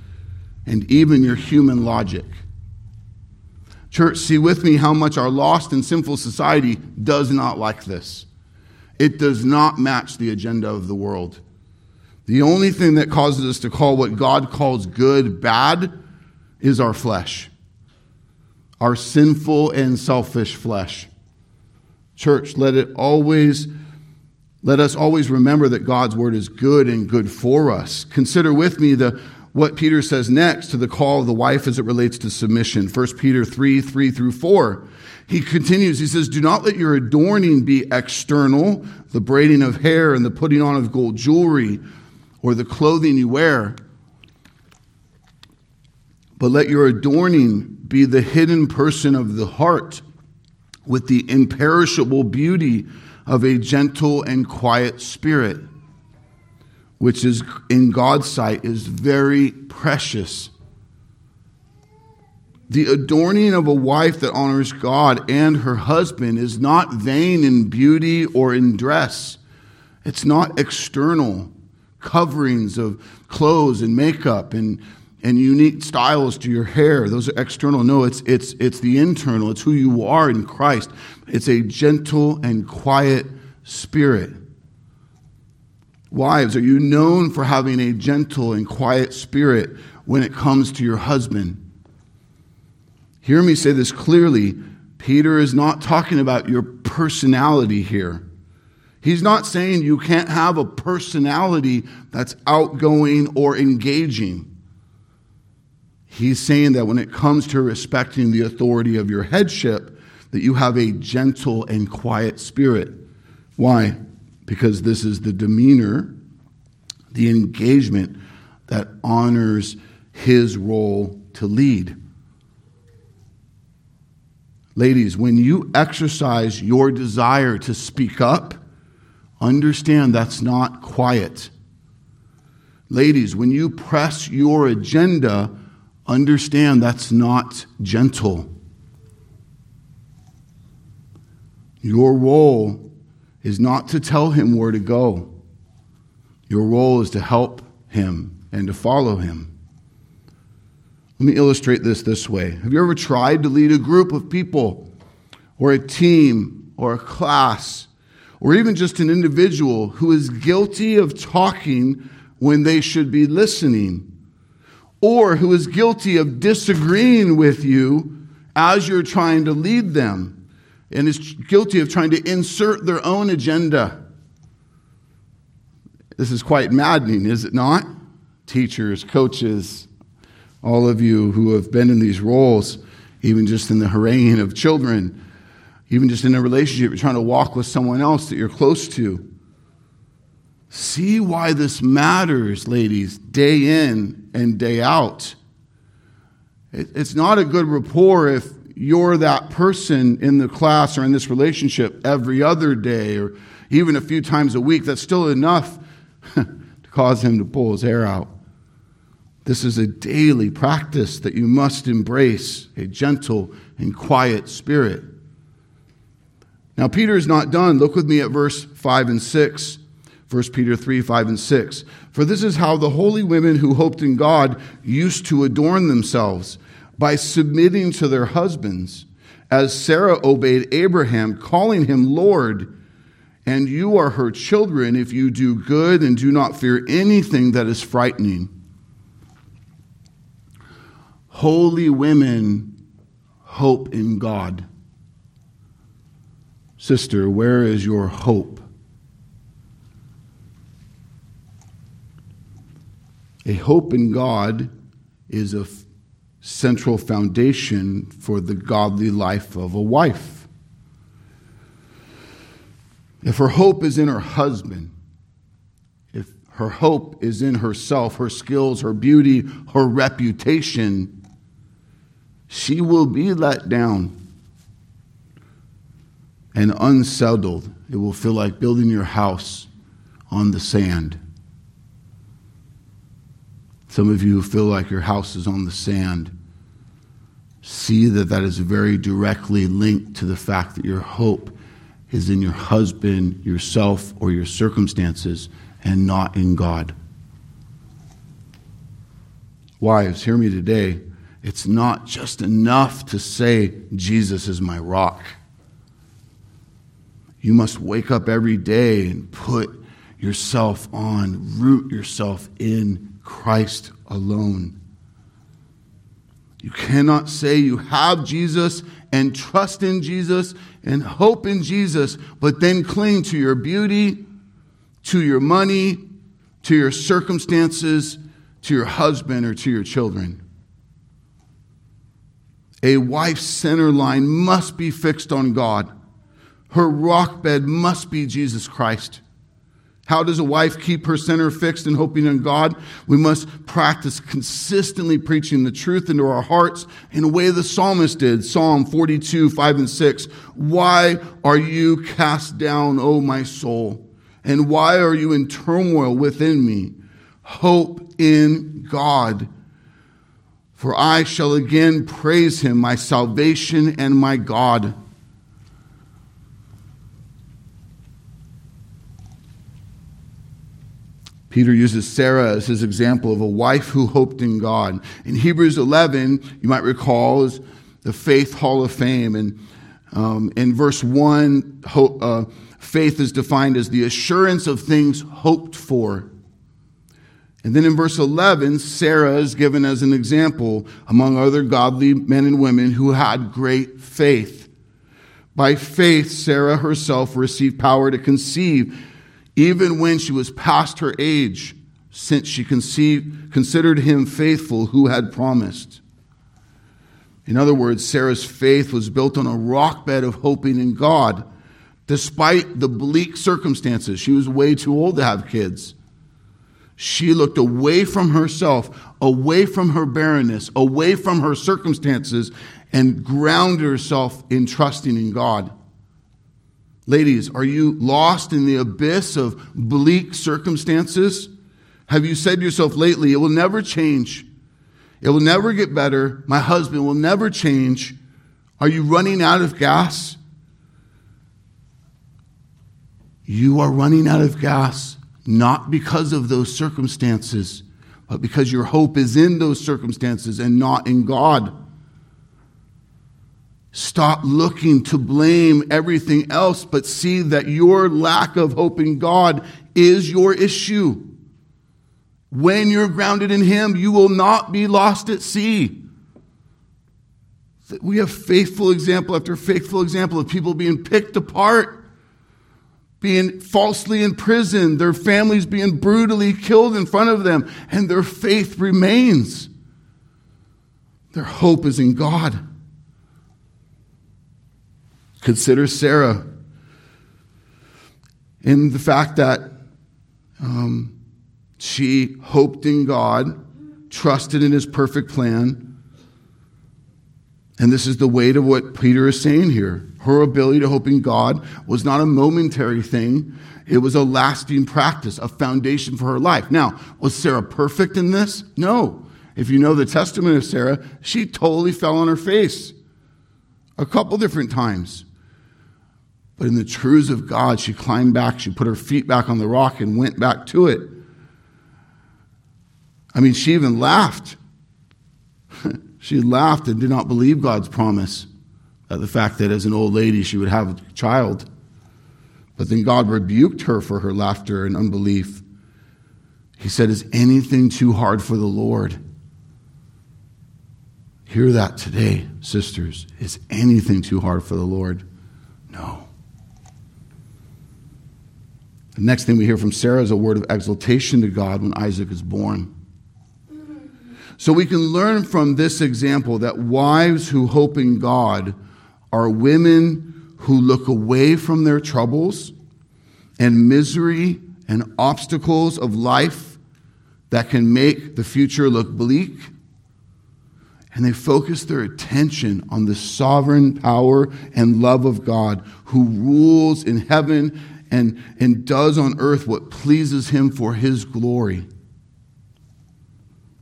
and even your human logic. Church, see with me how much our lost and sinful society does not like this. It does not match the agenda of the world. The only thing that causes us to call what God calls good bad is our flesh, our sinful and selfish flesh. Church, let it always let us always remember that God's word is good and good for us. Consider with me the what Peter says next to the call of the wife as it relates to submission. 1 Peter 3 3 through 4. He continues, he says, Do not let your adorning be external, the braiding of hair and the putting on of gold jewelry or the clothing you wear, but let your adorning be the hidden person of the heart with the imperishable beauty of a gentle and quiet spirit which is in God's sight is very precious. The adorning of a wife that honors God and her husband is not vain in beauty or in dress. It's not external coverings of clothes and makeup and, and unique styles to your hair. Those are external. No, it's, it's, it's the internal. It's who you are in Christ. It's a gentle and quiet spirit. Wives, are you known for having a gentle and quiet spirit when it comes to your husband? Hear me say this clearly. Peter is not talking about your personality here. He's not saying you can't have a personality that's outgoing or engaging. He's saying that when it comes to respecting the authority of your headship, that you have a gentle and quiet spirit. Why? because this is the demeanor, the engagement that honors his role to lead. Ladies, when you exercise your desire to speak up, understand that's not quiet. Ladies, when you press your agenda, understand that's not gentle. Your role is not to tell him where to go. Your role is to help him and to follow him. Let me illustrate this this way. Have you ever tried to lead a group of people or a team or a class or even just an individual who is guilty of talking when they should be listening or who is guilty of disagreeing with you as you're trying to lead them? and is guilty of trying to insert their own agenda. This is quite maddening, is it not? Teachers, coaches, all of you who have been in these roles, even just in the haranguing of children, even just in a relationship, you're trying to walk with someone else that you're close to. See why this matters, ladies, day in and day out. It's not a good rapport if you're that person in the class or in this relationship every other day or even a few times a week, that's still enough to cause him to pull his hair out. This is a daily practice that you must embrace a gentle and quiet spirit. Now, Peter is not done. Look with me at verse 5 and 6. 1 Peter 3 5 and 6. For this is how the holy women who hoped in God used to adorn themselves by submitting to their husbands, as Sarah obeyed Abraham, calling him Lord. And you are her children if you do good and do not fear anything that is frightening. Holy women hope in God. Sister, where is your hope? A hope in God is a central foundation for the godly life of a wife. If her hope is in her husband, if her hope is in herself, her skills, her beauty, her reputation, she will be let down and unsettled. It will feel like building your house on the sand. Some of you who feel like your house is on the sand. See that that is very directly linked to the fact that your hope is in your husband, yourself, or your circumstances, and not in God. Wives, hear me today. It's not just enough to say, Jesus is my rock. You must wake up every day and put yourself on, root yourself in Christ alone. You cannot say you have Jesus and trust in Jesus and hope in Jesus, but then cling to your beauty, to your money, to your circumstances, to your husband, or to your children. A wife's center line must be fixed on God. Her rock bed must be Jesus Christ. How does a wife keep her center fixed and hoping in God? We must practice consistently preaching the truth into our hearts in a way the psalmist did. Psalm 42, 5 and 6. Why are you cast down, O my soul? And why are you in turmoil within me? Hope in God. For I shall again praise him, my salvation and my God. Peter uses Sarah as his example of a wife who hoped in God. In Hebrews 11, you might recall, is the Faith Hall of Fame. And um, in verse 1, hope, uh, faith is defined as the assurance of things hoped for. And then in verse 11, Sarah is given as an example among other godly men and women who had great faith. By faith, Sarah herself received power to conceive even when she was past her age, since she conceived, considered him faithful who had promised. In other words, Sarah's faith was built on a rock bed of hoping in God, despite the bleak circumstances. She was way too old to have kids. She looked away from herself, away from her barrenness, away from her circumstances, and grounded herself in trusting in God. Ladies, are you lost in the abyss of bleak circumstances? Have you said to yourself lately, it will never change? It will never get better. My husband will never change. Are you running out of gas? You are running out of gas not because of those circumstances, but because your hope is in those circumstances and not in God. Stop looking to blame everything else, but see that your lack of hope in God is your issue. When you're grounded in Him, you will not be lost at sea. We have faithful example after faithful example of people being picked apart, being falsely imprisoned, their families being brutally killed in front of them, and their faith remains. Their hope is in God. Consider Sarah in the fact that um, she hoped in God, trusted in his perfect plan. And this is the weight of what Peter is saying here. Her ability to hope in God was not a momentary thing, it was a lasting practice, a foundation for her life. Now, was Sarah perfect in this? No. If you know the testament of Sarah, she totally fell on her face a couple different times. But in the truths of God, she climbed back, she put her feet back on the rock and went back to it. I mean, she even laughed. she laughed and did not believe God's promise at the fact that as an old lady she would have a child. But then God rebuked her for her laughter and unbelief. He said, Is anything too hard for the Lord? Hear that today, sisters. Is anything too hard for the Lord? No. The next thing we hear from Sarah is a word of exaltation to God when Isaac is born. So we can learn from this example that wives who hope in God are women who look away from their troubles and misery and obstacles of life that can make the future look bleak. And they focus their attention on the sovereign power and love of God who rules in heaven and, and does on earth what pleases him for his glory.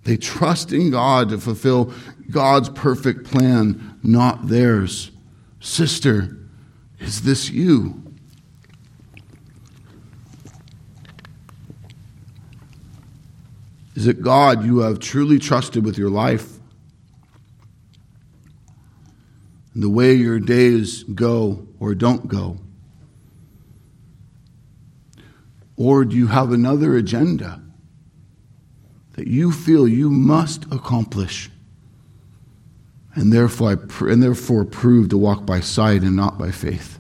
They trust in God to fulfill God's perfect plan, not theirs. Sister, is this you? Is it God you have truly trusted with your life? The way your days go or don't go? Or do you have another agenda that you feel you must accomplish and therefore, and therefore prove to walk by sight and not by faith?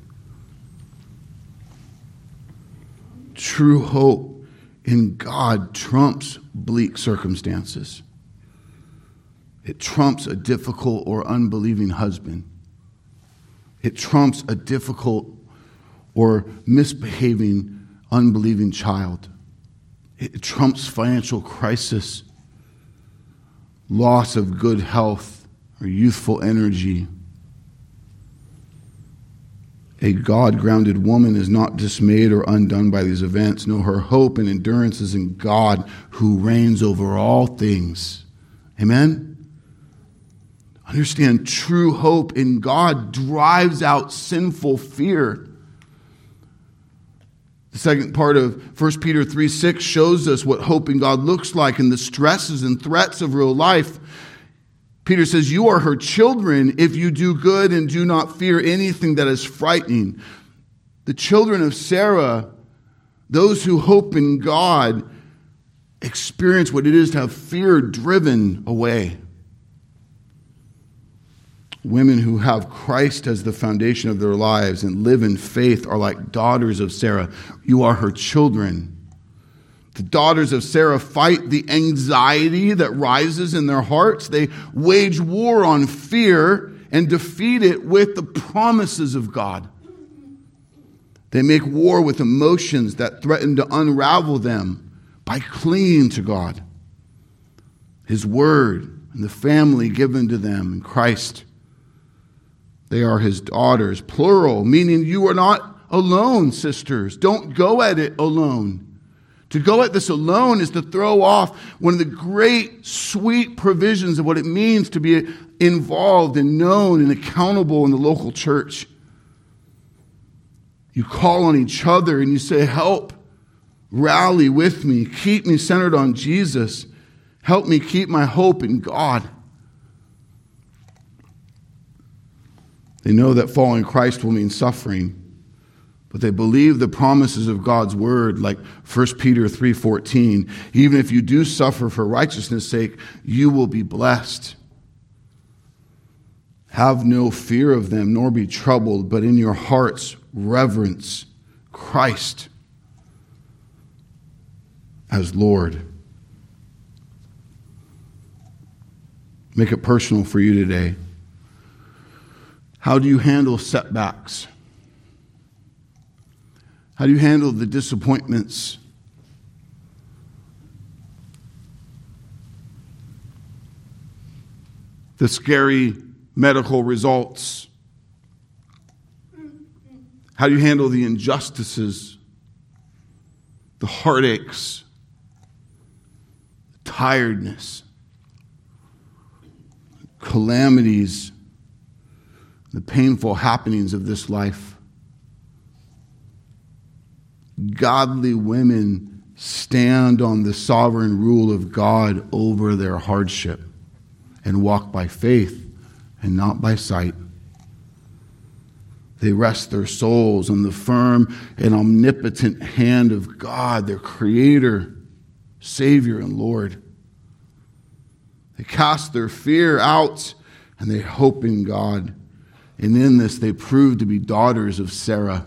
True hope in God trumps bleak circumstances. It trumps a difficult or unbelieving husband. It trumps a difficult or misbehaving, unbelieving child. It trumps financial crisis, loss of good health or youthful energy, a God grounded woman is not dismayed or undone by these events. No, her hope and endurance is in God who reigns over all things. Amen? Understand true hope in God drives out sinful fear. The second part of 1 Peter 3 6 shows us what hope in God looks like and the stresses and threats of real life. Peter says, You are her children if you do good and do not fear anything that is frightening. The children of Sarah, those who hope in God, experience what it is to have fear driven away. Women who have Christ as the foundation of their lives and live in faith are like daughters of Sarah. You are her children. The daughters of Sarah fight the anxiety that rises in their hearts. They wage war on fear and defeat it with the promises of God. They make war with emotions that threaten to unravel them by clinging to God, His Word, and the family given to them in Christ. They are His daughters, plural, meaning you are not alone, sisters. Don't go at it alone. To go at this alone is to throw off one of the great, sweet provisions of what it means to be involved and known and accountable in the local church. You call on each other and you say, Help, rally with me, keep me centered on Jesus, help me keep my hope in God. They know that following Christ will mean suffering but they believe the promises of God's word like 1 Peter 3:14 even if you do suffer for righteousness sake you will be blessed. Have no fear of them nor be troubled but in your hearts reverence Christ as Lord. Make it personal for you today how do you handle setbacks? How do you handle the disappointments? The scary medical results? How do you handle the injustices, the heartaches, the tiredness, calamities, the painful happenings of this life? godly women stand on the sovereign rule of God over their hardship and walk by faith and not by sight. They rest their souls on the firm and omnipotent hand of God, their Creator, Savior, and Lord. They cast their fear out and they hope in God. And in this, they proved to be daughters of Sarah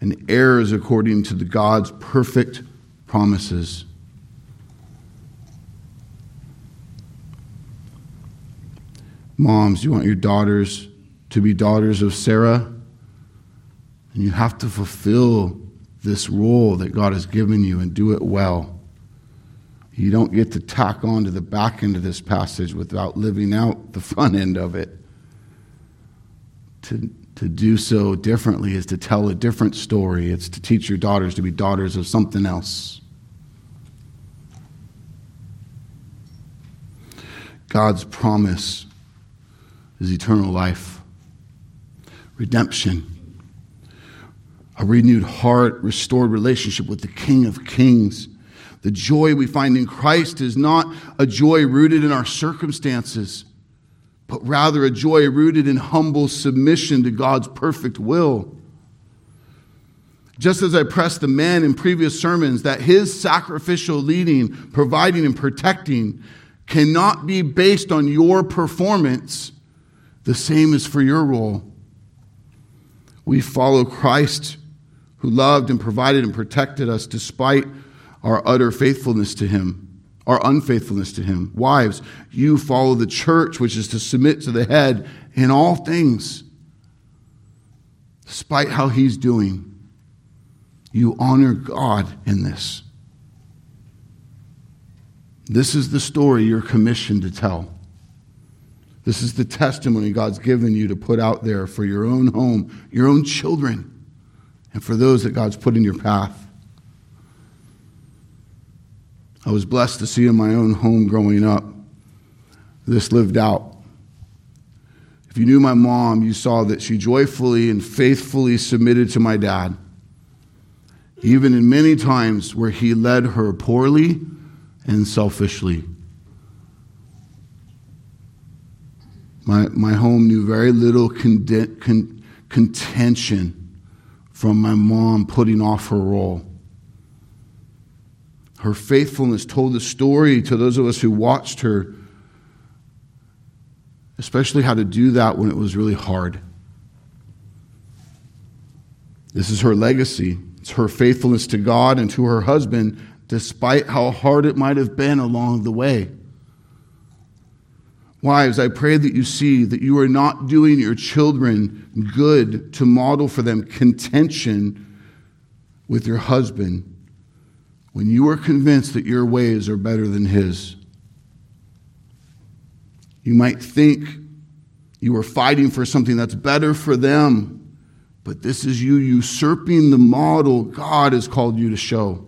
and heirs according to the God's perfect promises. Moms, you want your daughters to be daughters of Sarah? And you have to fulfill this role that God has given you and do it well. You don't get to tack on to the back end of this passage without living out the front end of it. To to do so differently is to tell a different story. It's to teach your daughters to be daughters of something else. God's promise is eternal life, redemption, a renewed heart, restored relationship with the King of Kings, The joy we find in Christ is not a joy rooted in our circumstances, but rather a joy rooted in humble submission to God's perfect will. Just as I pressed the men in previous sermons that his sacrificial leading, providing, and protecting cannot be based on your performance, the same is for your role. We follow Christ who loved and provided and protected us despite our utter faithfulness to him, our unfaithfulness to him. Wives, you follow the church, which is to submit to the head in all things, despite how he's doing. You honor God in this. This is the story you're commissioned to tell. This is the testimony God's given you to put out there for your own home, your own children, and for those that God's put in your path. I was blessed to see in my own home growing up this lived out. If you knew my mom, you saw that she joyfully and faithfully submitted to my dad, even in many times where he led her poorly and selfishly. My, my home knew very little con- con- contention from my mom putting off her role. Her faithfulness told the story to those of us who watched her, especially how to do that when it was really hard. This is her legacy. It's her faithfulness to God and to her husband despite how hard it might have been along the way. Wives, I pray that you see that you are not doing your children good to model for them contention with your husband when you are convinced that your ways are better than his. You might think you are fighting for something that's better for them, but this is you usurping the model God has called you to show.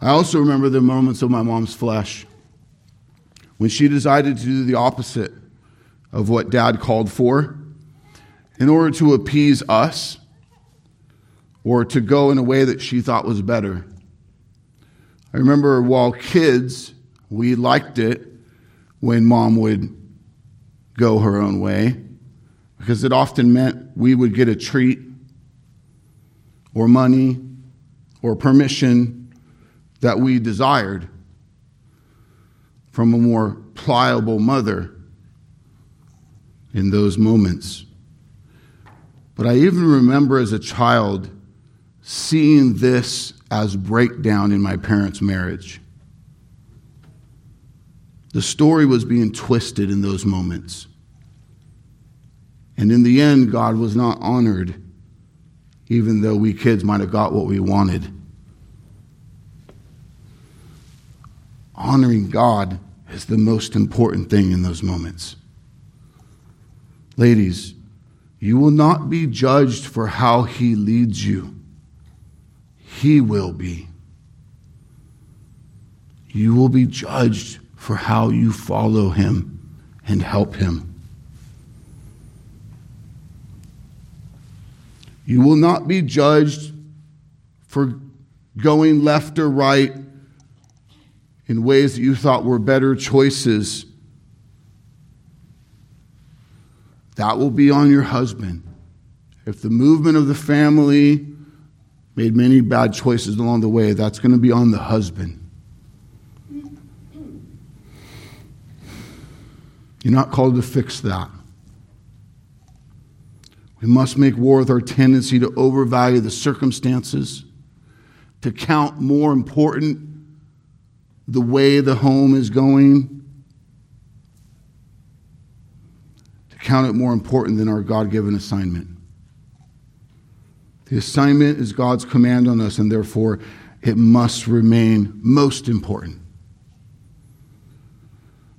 I also remember the moments of my mom's flesh when she decided to do the opposite of what dad called for in order to appease us or to go in a way that she thought was better. I remember while kids, we liked it when mom would go her own way because it often meant we would get a treat or money or permission that we desired from a more pliable mother in those moments. But I even remember as a child seeing this as breakdown in my parents' marriage. The story was being twisted in those moments. And in the end, God was not honored, even though we kids might have got what we wanted. honoring God is the most important thing in those moments. Ladies, you will not be judged for how he leads you. He will be. You will be judged for how you follow him and help him. You will not be judged for going left or right in ways that you thought were better choices, that will be on your husband. If the movement of the family made many bad choices along the way, that's going to be on the husband. You're not called to fix that. We must make war with our tendency to overvalue the circumstances, to count more important the way the home is going, to count it more important than our God given assignment. The assignment is God's command on us, and therefore it must remain most important.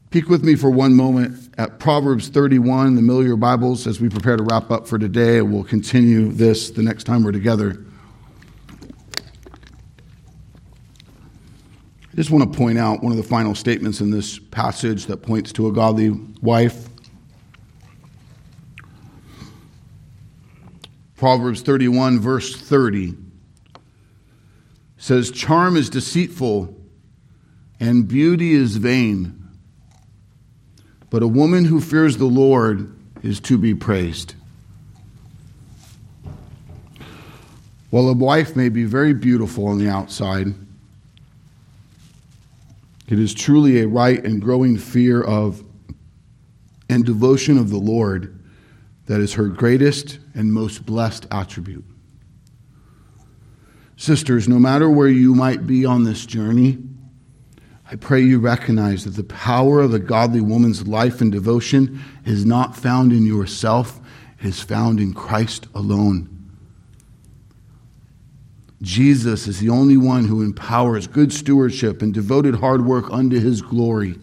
Peek with me for one moment at Proverbs 31, the middle of your Bibles, as we prepare to wrap up for today. We'll continue this the next time we're together. I just want to point out one of the final statements in this passage that points to a godly wife. Proverbs 31, verse 30 says, Charm is deceitful and beauty is vain. But a woman who fears the Lord is to be praised. While a wife may be very beautiful on the outside, it is truly a right and growing fear of and devotion of the Lord that is her greatest and most blessed attribute. Sisters, no matter where you might be on this journey, I pray you recognize that the power of a godly woman's life and devotion is not found in yourself, it is found in Christ alone. Jesus is the only one who empowers good stewardship and devoted hard work unto his glory.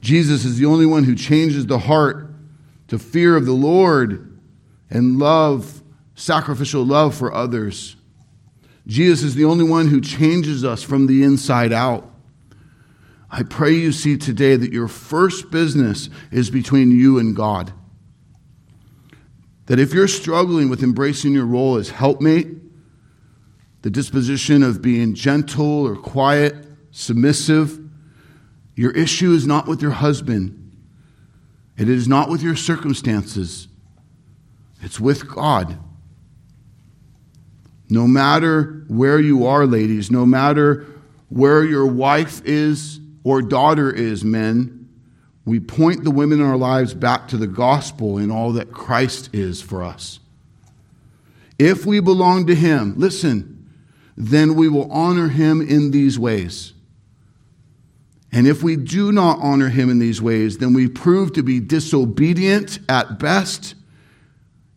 Jesus is the only one who changes the heart to fear of the Lord and love, sacrificial love for others. Jesus is the only one who changes us from the inside out. I pray you see today that your first business is between you and God. That if you're struggling with embracing your role as helpmate, the disposition of being gentle or quiet, submissive, your issue is not with your husband. It is not with your circumstances. It's with God. No matter where you are, ladies, no matter where your wife is, or daughter is, men, we point the women in our lives back to the gospel and all that Christ is for us. If we belong to Him, listen, then we will honor Him in these ways. And if we do not honor Him in these ways, then we prove to be disobedient at best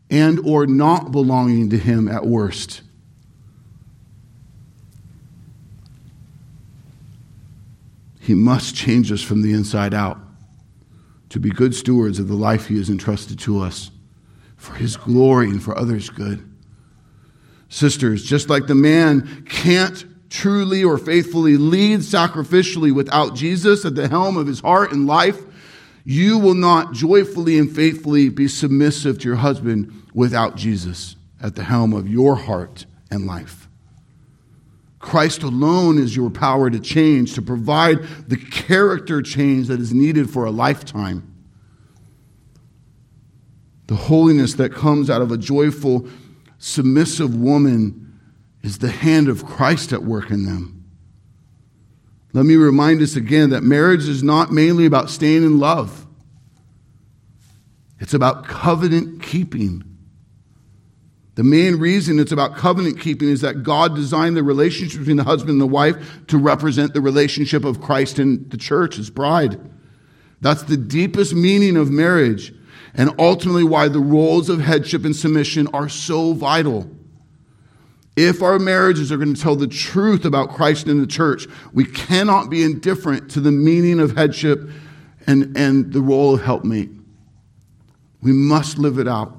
and or not belonging to Him at worst. He must change us from the inside out to be good stewards of the life He has entrusted to us for His glory and for others' good. Sisters, just like the man can't truly or faithfully lead sacrificially without Jesus at the helm of his heart and life, you will not joyfully and faithfully be submissive to your husband without Jesus at the helm of your heart and life. Christ alone is your power to change, to provide the character change that is needed for a lifetime. The holiness that comes out of a joyful, submissive woman is the hand of Christ at work in them. Let me remind us again that marriage is not mainly about staying in love, it's about covenant keeping. The main reason it's about covenant keeping is that God designed the relationship between the husband and the wife to represent the relationship of Christ and the church, his bride. That's the deepest meaning of marriage, and ultimately why the roles of headship and submission are so vital. If our marriages are going to tell the truth about Christ and the church, we cannot be indifferent to the meaning of headship and, and the role of helpmate. We must live it out.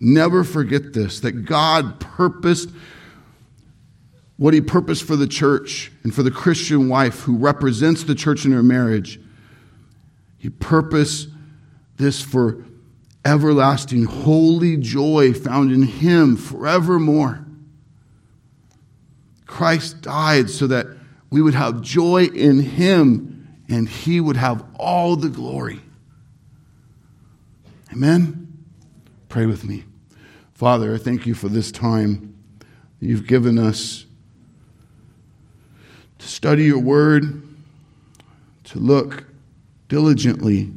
Never forget this that God purposed what He purposed for the church and for the Christian wife who represents the church in her marriage. He purposed this for everlasting, holy joy found in Him forevermore. Christ died so that we would have joy in Him and He would have all the glory. Amen? Pray with me. Father, I thank you for this time you've given us to study your word, to look diligently,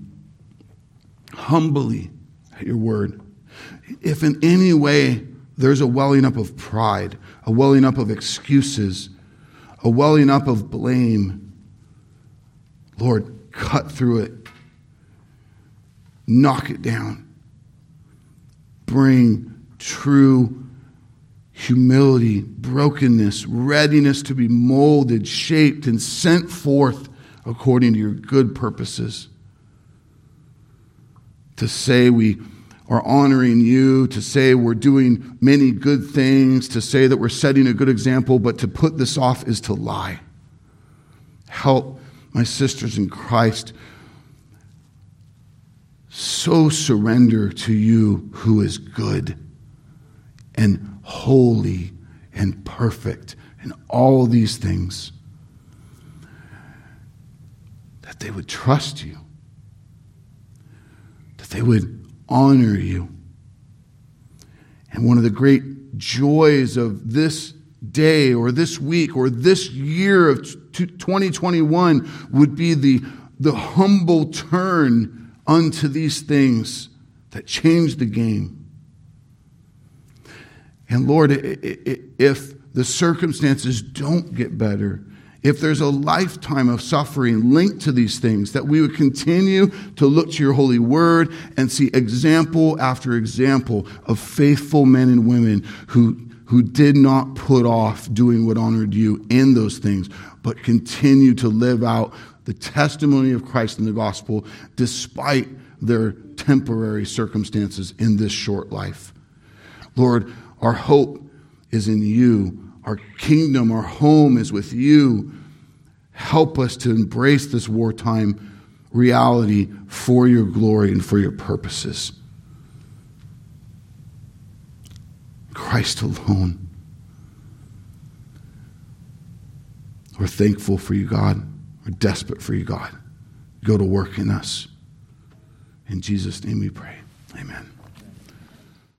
humbly your word. If in any way there's a welling up of pride, a welling up of excuses, a welling up of blame, Lord, cut through it, knock it down, bring true humility, brokenness, readiness to be molded, shaped, and sent forth according to your good purposes. To say we are honoring you, to say we're doing many good things, to say that we're setting a good example, but to put this off is to lie. Help my sisters in Christ so surrender to you who is good and holy and perfect and all these things. That they would trust you, that they would honor you. And one of the great joys of this day or this week or this year of 2021 would be the, the humble turn unto these things that change the game. And Lord, if the circumstances don't get better, if there's a lifetime of suffering linked to these things, that we would continue to look to your holy word and see example after example of faithful men and women who, who did not put off doing what honored you in those things, but continue to live out the testimony of Christ in the gospel despite their temporary circumstances in this short life. Lord, our hope is in you our kingdom, our home is with you. Help us to embrace this wartime reality for your glory and for your purposes. Christ alone. We're thankful for you, God. We're desperate for you, God. Go to work in us. In Jesus' name we pray. Amen.